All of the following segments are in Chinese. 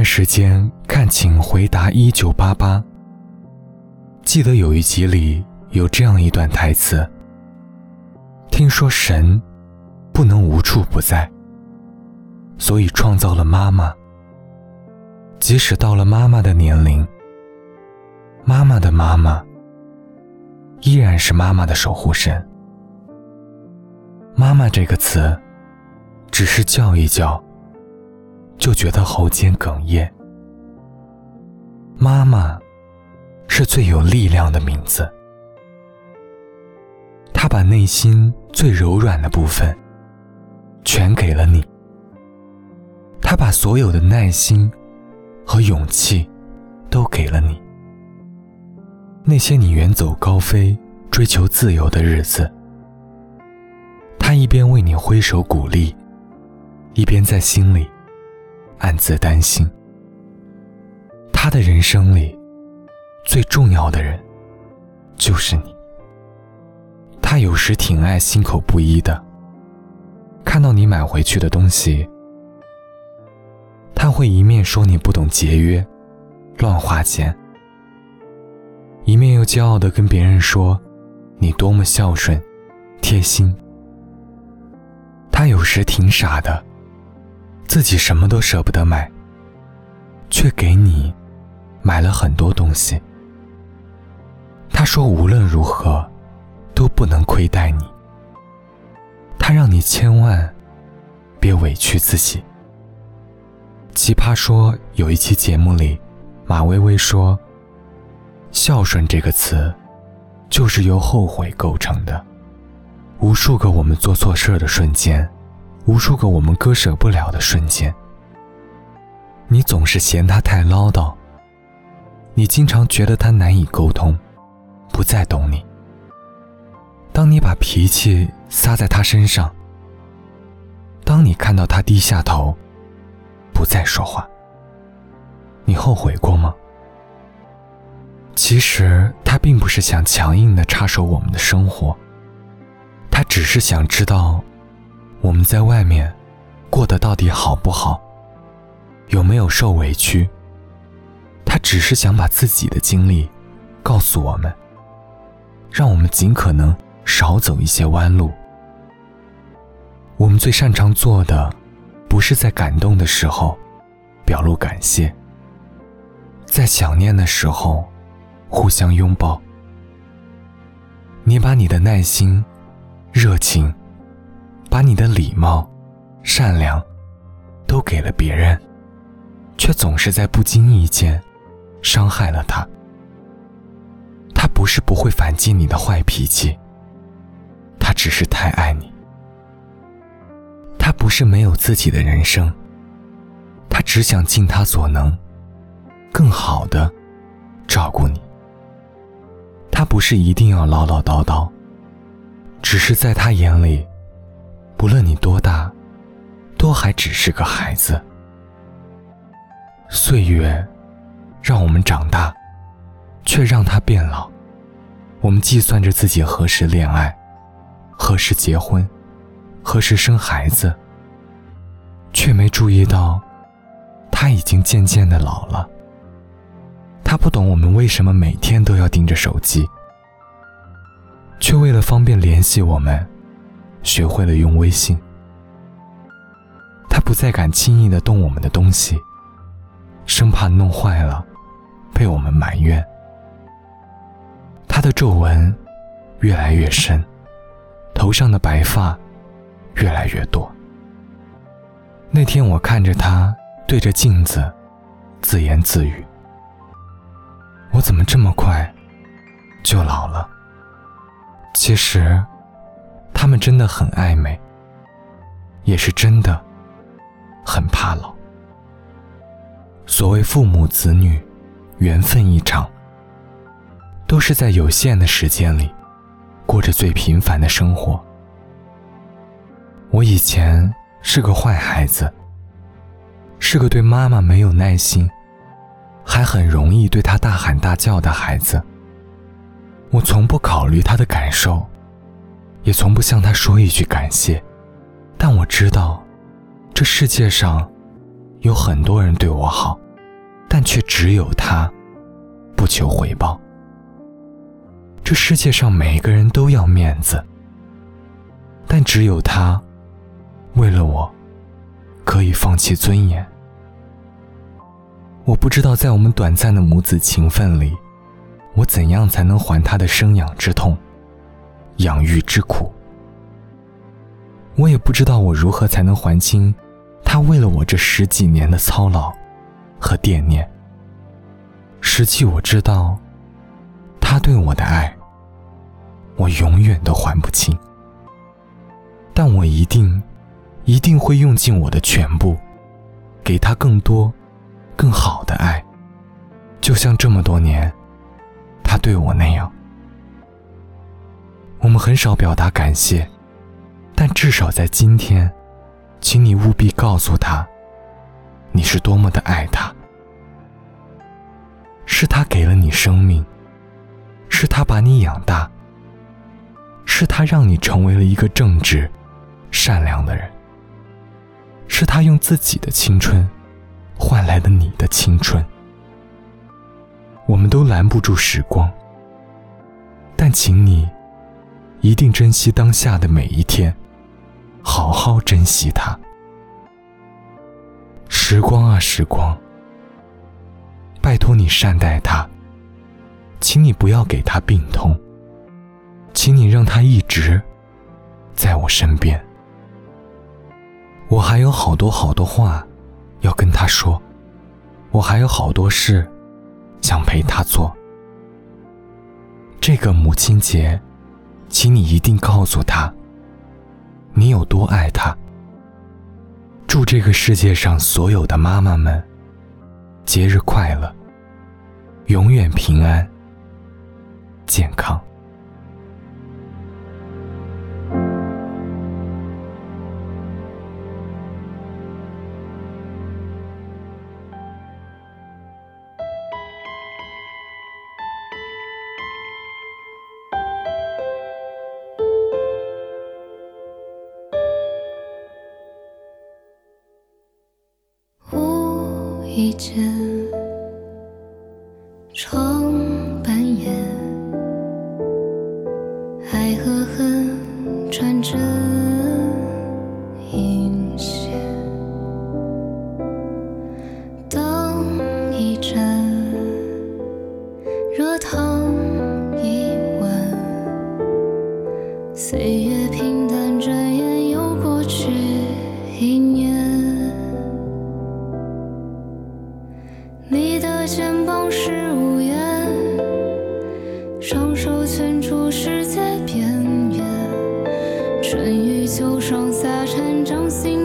段时间看《请回答一九八八》，记得有一集里有这样一段台词：“听说神不能无处不在，所以创造了妈妈。即使到了妈妈的年龄，妈妈的妈妈依然是妈妈的守护神。妈妈这个词，只是叫一叫。”就觉得喉间哽咽。妈妈是最有力量的名字，她把内心最柔软的部分全给了你，她把所有的耐心和勇气都给了你。那些你远走高飞、追求自由的日子，她一边为你挥手鼓励，一边在心里。暗自担心，他的人生里最重要的人就是你。他有时挺爱心口不一的，看到你买回去的东西，他会一面说你不懂节约、乱花钱，一面又骄傲的跟别人说你多么孝顺、贴心。他有时挺傻的。自己什么都舍不得买，却给你买了很多东西。他说无论如何都不能亏待你。他让你千万别委屈自己。奇葩说有一期节目里，马薇薇说：“孝顺这个词，就是由后悔构成的，无数个我们做错事的瞬间。”无数个我们割舍不了的瞬间，你总是嫌他太唠叨，你经常觉得他难以沟通，不再懂你。当你把脾气撒在他身上，当你看到他低下头，不再说话，你后悔过吗？其实他并不是想强硬的插手我们的生活，他只是想知道。我们在外面过得到底好不好？有没有受委屈？他只是想把自己的经历告诉我们，让我们尽可能少走一些弯路。我们最擅长做的，不是在感动的时候表露感谢，在想念的时候互相拥抱。你把你的耐心、热情。把你的礼貌、善良都给了别人，却总是在不经意间伤害了他。他不是不会反击你的坏脾气，他只是太爱你。他不是没有自己的人生，他只想尽他所能，更好的照顾你。他不是一定要唠唠叨叨，只是在他眼里。不论你多大，都还只是个孩子。岁月让我们长大，却让他变老。我们计算着自己何时恋爱，何时结婚，何时生孩子，却没注意到他已经渐渐的老了。他不懂我们为什么每天都要盯着手机，却为了方便联系我们。学会了用微信，他不再敢轻易的动我们的东西，生怕弄坏了，被我们埋怨。他的皱纹越来越深，头上的白发越来越多。那天我看着他对着镜子自言自语：“我怎么这么快就老了？”其实。他们真的很爱美，也是真的很怕老。所谓父母子女，缘分一场，都是在有限的时间里，过着最平凡的生活。我以前是个坏孩子，是个对妈妈没有耐心，还很容易对她大喊大叫的孩子。我从不考虑她的感受。也从不向他说一句感谢，但我知道，这世界上有很多人对我好，但却只有他不求回报。这世界上每个人都要面子，但只有他为了我可以放弃尊严。我不知道在我们短暂的母子情分里，我怎样才能还他的生养之痛、养育之苦。我也不知道我如何才能还清他为了我这十几年的操劳和惦念。实际我知道，他对我的爱，我永远都还不清。但我一定，一定会用尽我的全部，给他更多、更好的爱，就像这么多年，他对我那样。我们很少表达感谢。但至少在今天，请你务必告诉他，你是多么的爱他。是他给了你生命，是他把你养大，是他让你成为了一个正直、善良的人，是他用自己的青春换来了你的青春。我们都拦不住时光，但请你一定珍惜当下的每一天。好好珍惜它，时光啊时光，拜托你善待它，请你不要给它病痛，请你让它一直在我身边。我还有好多好多话要跟他说，我还有好多事想陪他做。这个母亲节，请你一定告诉他。你有多爱他？祝这个世界上所有的妈妈们节日快乐，永远平安、健康。爱和恨穿针引线，灯一盏，热汤一碗，岁月平淡，转眼又过去一年。你的肩膀是我秋霜洒成掌心，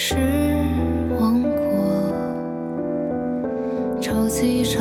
是王国，超级超。